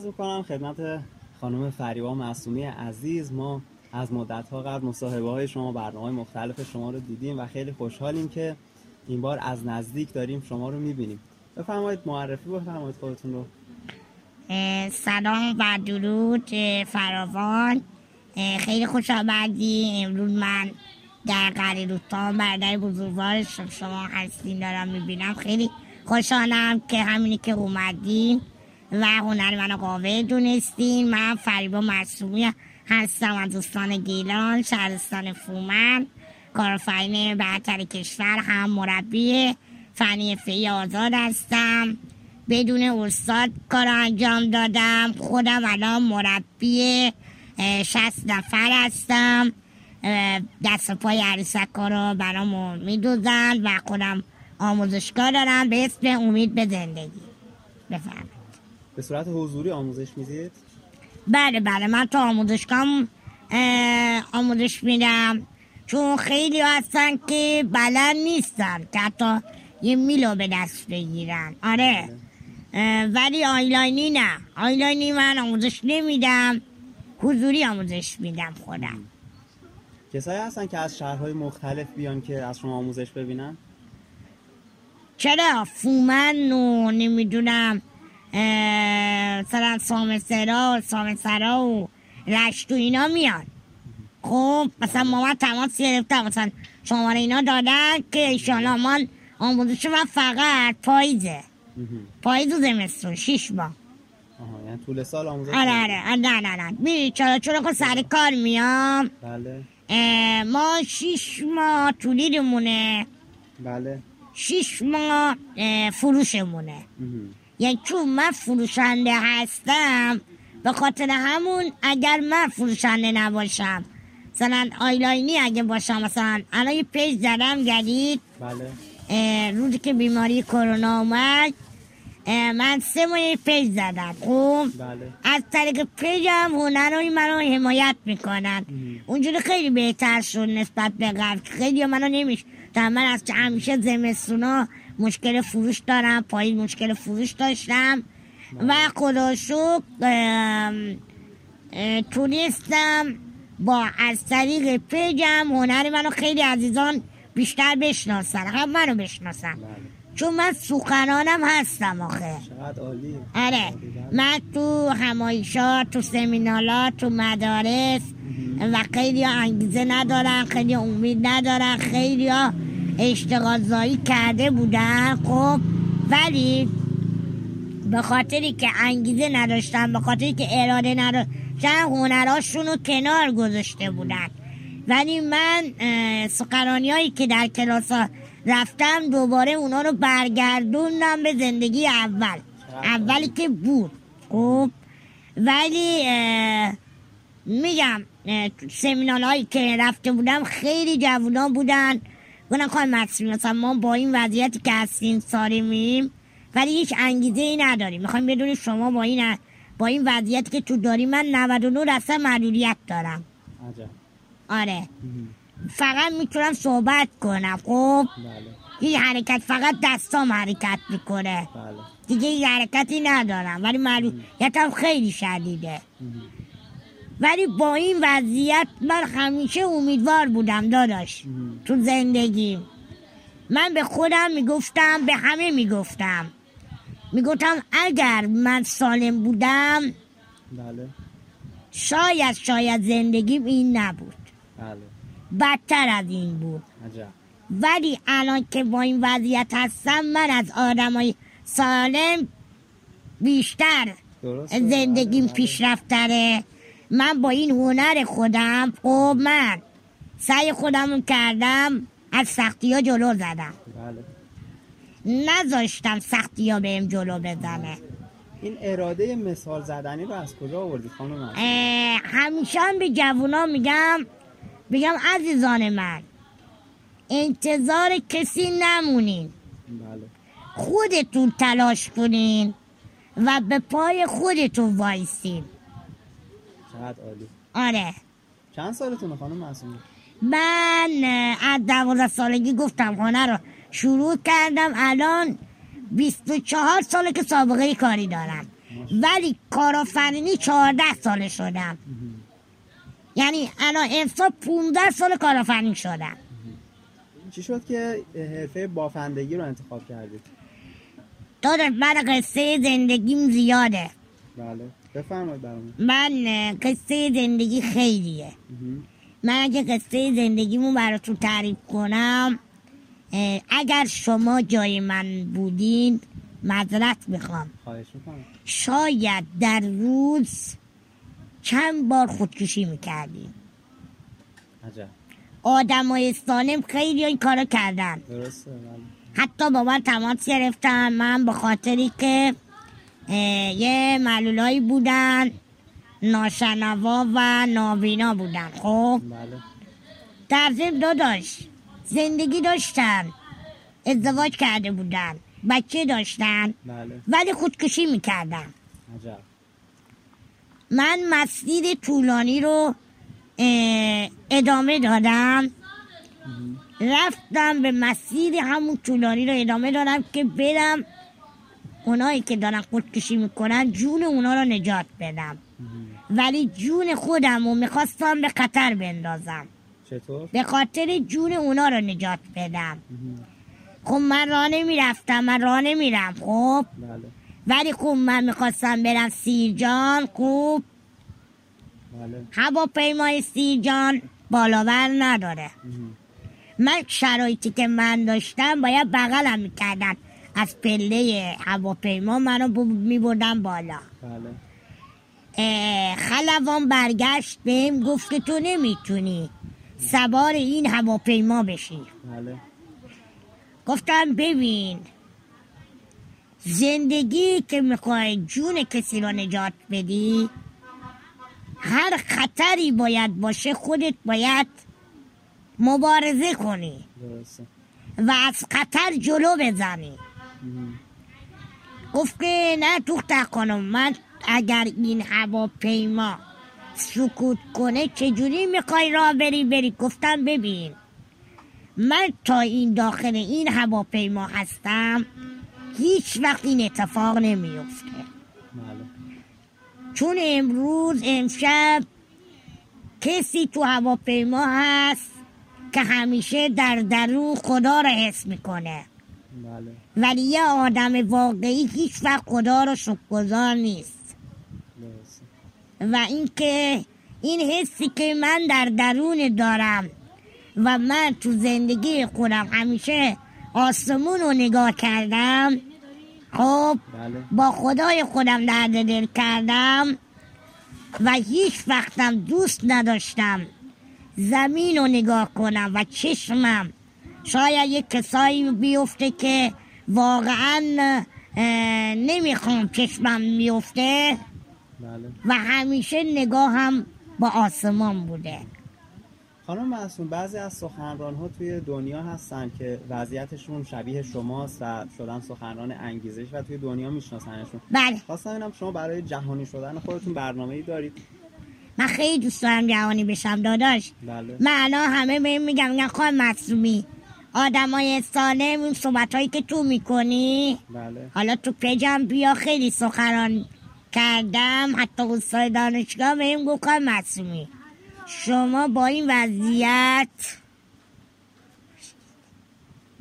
عرض می‌کنم خدمت خانم فریبا معصومی عزیز. ما از مدت ها قبل مصاحبه های شما برنامه های مختلف شما رو دیدیم و خیلی خوشحالیم که این بار از نزدیک داریم شما رو می‌بینیم. بفرمایید معرفی بفرمایید خودتون رو. سلام و درود فراوان. خیلی خوش آمدی امروز من در قری روستا بردر بزرگوار شما هستین دارم می‌بینم. خیلی خوشحالم که همینی که اومدین. و هنر منو قاوه دونستین. من فریبا معصومی هستم. از دوستان گیلان شهرستان فومن کارفین برتر کشور هم مربی فنی فی آزاد هستم. بدون استاد کار انجام دادم. خودم الان مربی شست نفر هستم. دست پای عروسک رو برامون میدوزن و خودم آموزشگاه دارم. به اسم امید به زندگی. بفرمایید. به صورت حضوری آموزش می‌دید؟ بله بله من تو آموزشگاه آموزش میدم. چون خیلی هستن که بلد نیستن که حتی یه میلو به دست بگیرن. آره. ولی آیلاینی نه. آیلاینی من آموزش نمیدم. حضوری آموزش میدم خودم. کسایی هستن که از شهرهای مختلف بیان که از شما آموزش ببینن؟ چرا؟ فومن و نمی‌دونم. مثلا سامسرا سامسرا و رشت و اینا میان خب مثلا ما من تماس گرفتم. مثلا شماره اینا دادن که ایشالا من آموزش من فقط پاییزه. پاییز و زمستون شیش با آها یعنی طول سال آموزش آره آره. نه نه نه. می چرا چرا که سر کار میام. بله. ما شیش ماه تولیدمونه بله. شیش ماه فروشمونه. یعنی چون من فروشنده هستم به خاطر همون اگر من فروشنده نباشم. مثلا آیلاینی اگه باشم مثلا الان یه پیج زدم جدید بله. روزی که بیماری کرونا اومد من سه ماه پیج زدم خب؟ بله. از طریق پیجم هنرهای منو حمایت می‌کنن. اونجوری خیلی بهتر شد نسبت به قبل. خیلی منو نمیش من از همیشه زمستونا مشکل فروش دارم پایین مشکل فروش داشتم و خدا تونستم با از طریق پیجم هنر منو خیلی عزیزان بیشتر بشناسن هم منو بشناسن. چون من سخنانم هستم آخه. عالی آره. من تو همایشات تو سمینالات تو مدارس و خیلی انگیزه ندارن خیلی امید ندارن خیلی اشتغال زایی کرده بودن خب. ولی به خاطری که انگیزه نداشتن به خاطری که اراده نداشتن هنراشون رو کنار گذاشته بودن. ولی من سخنرانی هایی که در کلاس ها رفتم دوباره اونا رو برگردوندم به زندگی اول. اولی که بود خب. ولی میگم سمینال هایی که رفته بودم خیلی جوونا بودن. گفتن خواهی مصری مثلا ما با این وضعیتی که هستیم ساری میم ولی هیچ انگیزه ای نداریم. می‌خوایم بدونیم شما با این با این وضعیتی که تو داری من 99 درصد معلولیت دارم. عجب. آره. فقط می‌تونم صحبت کنم خب؟ بله. این حرکت فقط دستام حرکت می‌کنه. بله. دیگه این حرکتی ندارم ولی معلولیتم خیلی شدیده. ولی با این وضعیت من همیشه امیدوار بودم داداش تو زندگی. من به خودم می‌گفتم به همه می‌گفتم. می‌گفتم اگر من سالم بودم بله. شاید شاید زندگیم این نبود. بله. بدتر از این بود. عجب. ولی الان که با این وضعیت هستم من از آدمای سالم بیشتر. زندگیم بله، بله. من با این هنر خودم خب من سعی خودم کردم از سختی ها جلو زدم. بله. نذاشتم سختی ها بهم جلو بزنه. این اراده مثال زدنی رو از کجا آوردی خانم همیشه هم به جوونا میگم بگم عزیزان من انتظار کسی نمونین. بله. خودتون تلاش کنین و به پای خودتون وایسین. چقدر عالی. آره. چند سالتونه خانم معصومی؟ من از دوازده سالگی گفتم هنر رو شروع کردم الان 24 ساله که سابقه کاری دارم. ولی کارآفرینی چهارده ساله شدم. یعنی الان امسال 15 سال کارآفرین شدم. چی شد که حرفه بافندگی رو انتخاب کردید داداش من قصه زندگیم زیاده. بله. بفرمایید من قصه زندگی خیلیه. من اگه قصه زندگیمو براتون تعریف کنم اگر شما جای من بودین معذرت می‌خوام. شاید در روز چند بار خودکشی می‌کردیم عجب. آدمای سالم خیلی این کارو کردن. درسته بله. حتی با من تماس گرفتن من به خاطری که یه معلولایی بودن ناشنوا و نابینا بودن خب؟ در ضمن داداش زندگی داشتن ازدواج کرده بودن بچه داشتن بله. ولی خودکشی می‌کردن. عجب. من مسیر طولانی رو ادامه دادم. رفتم به مسیر همون طولانی رو ادامه دادم که برم اونایی که دارن خودکشی می‌کنن جون اونا رو نجات بدم. ولی جون خودم رو می‌خواستم به خطر بندازم. چطور؟ به خاطر جون اونا رو نجات بدم. خب من راه نمی‌رفتم من راه نمیرم خب؟ بله. ولی خب من می‌خواستم برم سیرجان خوب؟ بله. هواپیمای سیرجان بالاور نداره. من شرایطی که من داشتم باید بغلم می‌کردن. از پله هواپیما منو میبردم بالا. بله. اه، خلبان برگشت بهم گفت که تو نمی‌تونی سوار این هواپیما بشی. بله. گفتم ببین زندگی که می‌خوای جون کسی رو نجات بدی هر خطری باید باشه خودت باید مبارزه کنی درسته. و از خطر جلو بزنی. گفت که نه دختر خانم من اگر این هواپیما سکوت کنه چجوری می‌خوای راه بری؟ بری. گفتم ببین من تا این داخل این هواپیما هستم هیچ وقت این اتفاق نمیفته بله. چون امروز امشب کسی تو هواپیما هست که همیشه در درون خدا رو حس می‌کنه. بله. ولی یه آدم واقعی هیچ وقت خدا رو شکرگزار نیست. و اینکه این حسی که من در درون دارم و من تو زندگی خودم همیشه آسمون رو نگاه کردم خب بله. با خدای خودم درد دل کردم و هیچ وقتم دوست نداشتم زمین رو نگاه کنم و چشمم. شاید یک کسایی بیفته که واقعا نمی‌خوام چشمم میفته. بله. و همیشه نگاهم با آسمان بوده. خانم معصوم بعضی از سخنران ها توی دنیا هستن که وضعیتشون شبیه شماست و شدن سخنران انگیزش و توی دنیا میشناسنشون. بله. خواستم ببینم شما برای جهانی شدن خودتون برنامه ای دارید؟ من خیلی دوست دارم جوانی بشم داداش. بله. من الان همه میگم میگن خواهم مصومی آدمای سالم این صحبت هایی که تو می‌کنی. بله. حالا تو پیجم بیا خیلی سخنران کردم. حتی استاد دانشگاه بهم گفت خواهم مصومی شما با این وضعیت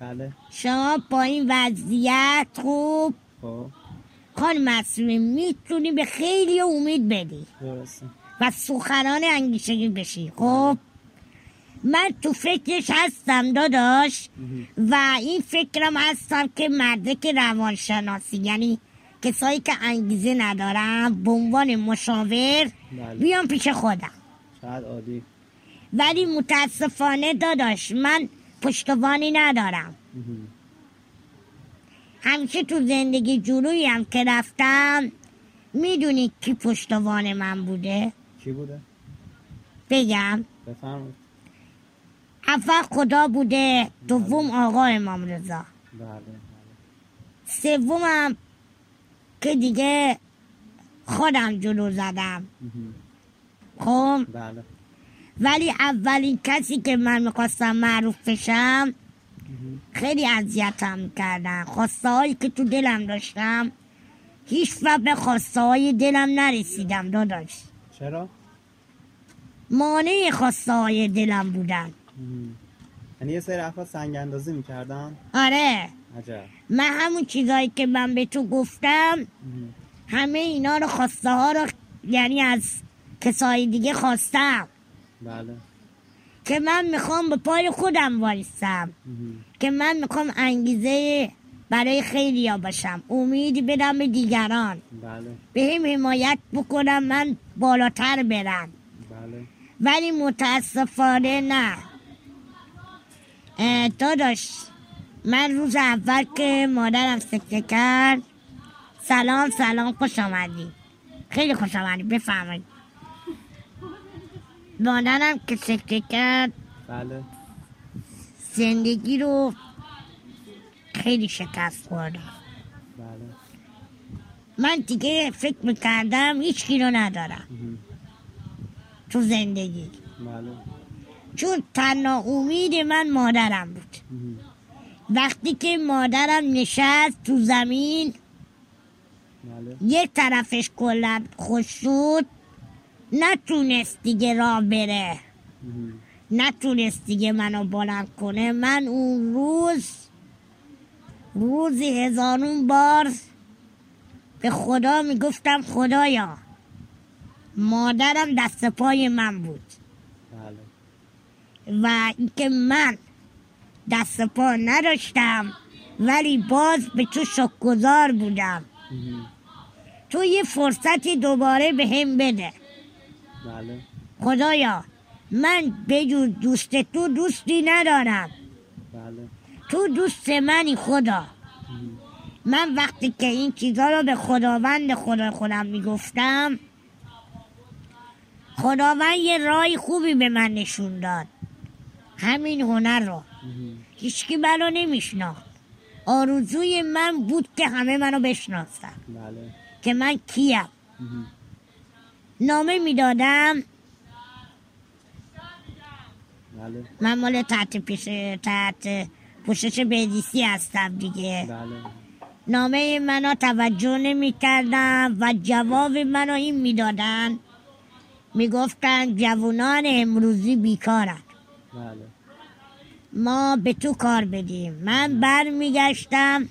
بله. شما با این وضعیت خوب؟ خب. خانم می‌تونی به خیلی امید بدی درسته. و سخنان انگیشگی بشی. خب؟ من تو فکرش هستم داداش. و این فکرم هستم که مدرک روانشناسی یعنی کسایی که انگیزه ندارم به عنوان مشاور بله. بیام پیش خودم. شاید عالی. ولی متاسفانه داداش من پشتوانی ندارم. همیشه تو زندگی جلویی هم که رفتم می‌دونی کی پشتوان من بوده؟ کی بوده؟ بگم. بفرمایید. اول خدا بوده دوم آقا امام رضا. سومم که دیگه خودم جلو زدم. خب؟ بله. ولی اولین کسی که من می‌خواستم معروف بشم خیلی اذیتم کردن. خواسته هایی که تو دلم داشتم هیچ وقت به خواسته های دلم نرسیدم داداش. چرا؟ مانع خواسته های دلم بودن. یعنی یه سری افراد سنگ اندازی می‌کردن؟ آره. عجب. من همون چیزایی که من به تو گفتم همه اینا رو خواسته ها رو یعنی از کسای دیگه خواستم. بله. که من می‌خوام به پای خودم وایستم. که من می‌خوام انگیزه برای خیلی ها باشم. امیدی بدم به دیگران. بله. به هم حمایت بکنم من بالاتر برم. بله. ولی متاسفانه نه. داداش من روز اول که مادرم سکته کرد سلام سلام خوش آمدی. خیلی خوش آمدی بفرمایید. مادرم که سکته کرد بله. زندگی رو خیلی شکست خوردم بله. من دیگه فکر می‌کردم هیچ رو ندارم. تو زندگی. بله. چون تنها امید من مادرم بود. وقتی که مادرم نشست تو زمین بله. یک طرفش کلا خوش شد نتونست دیگه راه بره. نتونست دیگه منو بلند کنه. من اون روز روزی هزارون بار به خدا می‌گفتم خدایا مادرم دست پای من بود. و اینکه من دست پا نداشتم ولی باز به تو شکرگزار بودم. تو یه فرصتی دوباره به هم بده. بله. خدایا من بجز دوست تو دوستی ندارم. بله. تو دوست منی خدا. من وقتی که این چیزا رو به خداوند خدا خودم می‌گفتم خداوند یه رای خوبی به من نشون داد. همین هنر رو. هیچکی منو نمیشناخت. آرزوی من بود که همه منو بشناسن. بله. که من کیم. نامه می‌دادم. بله. من مال تحت پیش تحت پوشش بدیسی هستم دیگه. بله. نامه منو توجه نمی کردن و جواب منو این می‌دادن. می‌گفتن جوانان امروزی بیکارن. بله. ما به تو کار بدیم. من بر میگشتم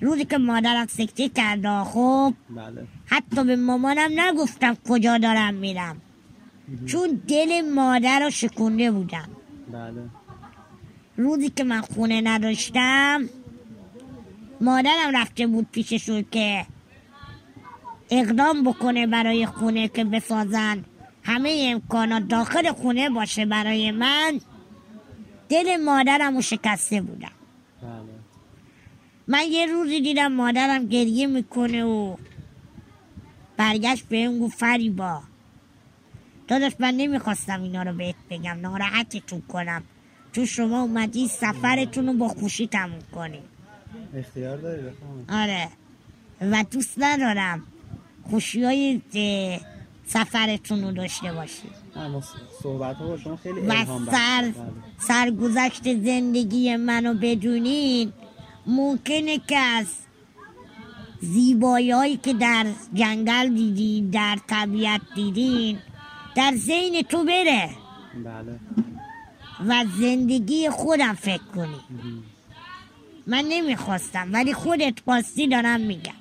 روزی که مادرم سکته کرد خب؟ بله. حتی به مامانم نگفتم کجا دارم میرم. چون دل مادر رو شکونده بودم. بله. روزی که من خونه نداشتم مادرم رفته بود پیششون که اقدام بکنه برای خونه که بسازن. همه امکانات داخل خونه باشه برای من. دل مادرم رو شکسته بودم. بله. من یه روزی دیدم مادرم گریه می‌کنه و برگشت بهم گفت فریبا. داداش من نمی‌خواستم اینا رو بهت بگم ناراحتتون کنم. تو شما اومدی سفرتون رو با خوشی تموم کنی. اختیار داری آره. و دوست ندارم. خوشی های سفرتون رو داشته باشی. صحبت ها با شما خیلی و الهام سر بله. سرگذشت زندگی منو بدونین ممکنه که از زیبایی که در جنگل دیدین در طبیعت دیدین در ذهن تو بره. بله. و زندگی خودم فکر کنی. من نمی‌خواستم ولی خودت خواستی دارم میگم.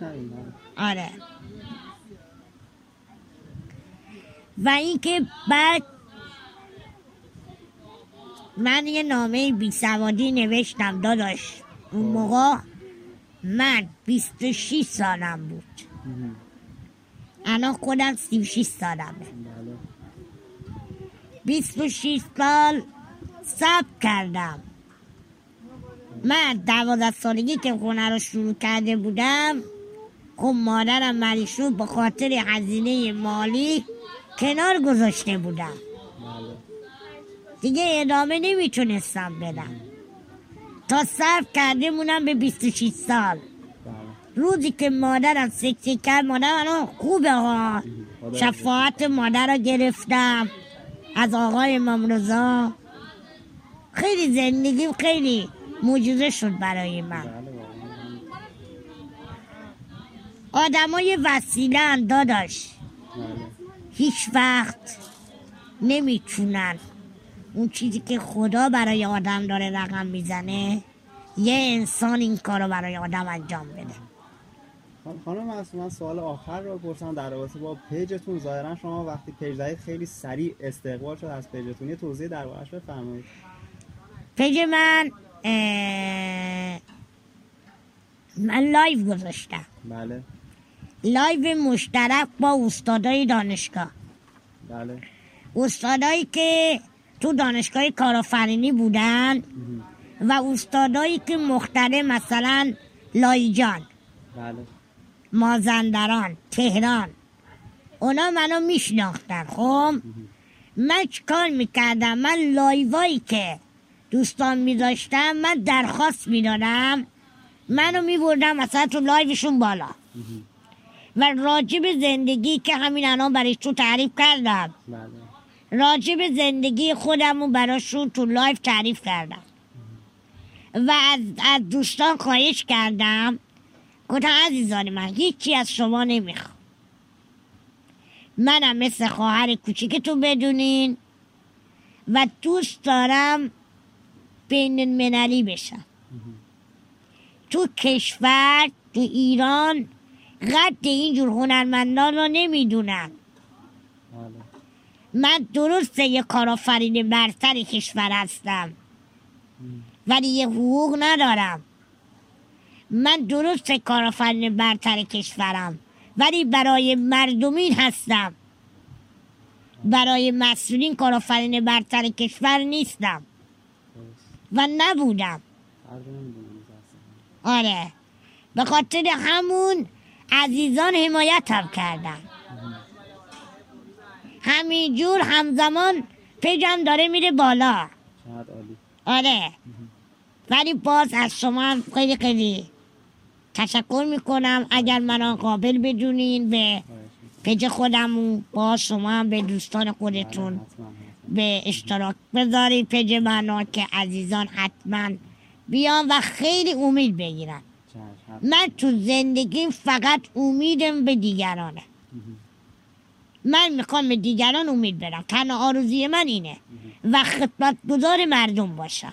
بله بله. آره. و اینکه بعد من یه نامه بی سوادی نوشتم داداش. اون موقع من 26 سالم بود. الان خودم 36 سالمه. بله. 26 سال صبر کردم. من دوازده سالگی که خونه رو شروع کرده بودم خب مادرم مریض شد به خاطر هزینه مالی کنار گذاشته بودم. بله. دیگه ادامه نمی‌تونستم بدم. تا صرف کرده مونم به 26 سال. بله. روزی که مادرم سکته کرد مادرم الان خوبه ها. شفاعت مادر رو گرفتم. از آقای رضا خیلی زندگی خیلی معجزه شد برای من. بله. آدمای وسیلن داداش. هیچ وقت نمی‌تونن. اون چیزی که خدا برای آدم داره رقم می‌زنه یه انسان این کار رو برای آدم انجام بده. خان- خانم معصوم من سوال آخر رو بپرسم در رابطه با page تون. ظاهرا شما وقتی page زدید خیلی سریع استقبال شد از page تون. یه توضیح دربارش بفرمایید. page من اه، من live گذاشتم. بله. live مشترک با استادای دانشگاه. بله. استادایی که تو دانشگاه کارآفرینی بودن و استادایی که مختلف مثلا لایجان بله. مازندران تهران اونا منو میشناختن خب؟ من چیکار می‌کردم؟ من لایوایی که دوستان میداشتم من درخواست می‌دادم منو میبردم مثلا تو لایوشون بالا. و راجب زندگی که همین الان برای تو تعریف کردم. بله. راجب زندگی خودمون براشون تو لایف تعریف کردم. و از, از دوستان خواهش کردم گفتم عزیزان من هیچی از شما نمی‌خوام. منم مثل خواهر کوچیکتون بدونین و دوست دارم بین المللی بشم. تو کشور تو ایران قد اینجور هنرمندان رو نمی‌دونن بله. من درسته یه کارآفرین برتر کشور هستم. ولی یه حقوق ندارم. من درسته کارآفرین برتر کشورم. ولی برای مردمین هستم. برای مسئولین کارآفرین برتر کشور نیستم. درست. و نبودم. آره. به خاطر همون عزیزان حمایت هم کردن همینجور همزمان page م داره میره بالا آره ولی باز از شما هم خیلی خیلی تشکر می‌کنم اگر منو قابل بدونین به. page خودمون با شما هم به دوستان خودتون حتما. به اشتراک بذارید page منو که عزیزان حتما بیان و خیلی امید بگیرن. من تو زندگیم فقط امیدم به دیگرانه. من می‌خوام به دیگران امید بدم. تنها آرزوی من اینه. و خدمت گذار مردم باشم.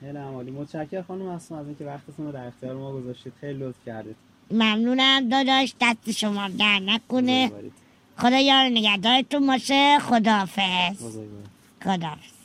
خیلی هم عالی متشکرم خانم معصوم از اینکه وقتتون رو در اختیار ما گذاشتید. خیلی لطف کردید. ممنونم داداش. دست شما در نکنه. خدا یار نگهدارتون باشه. خداحافظ. بزرگوارید. خداحافظ.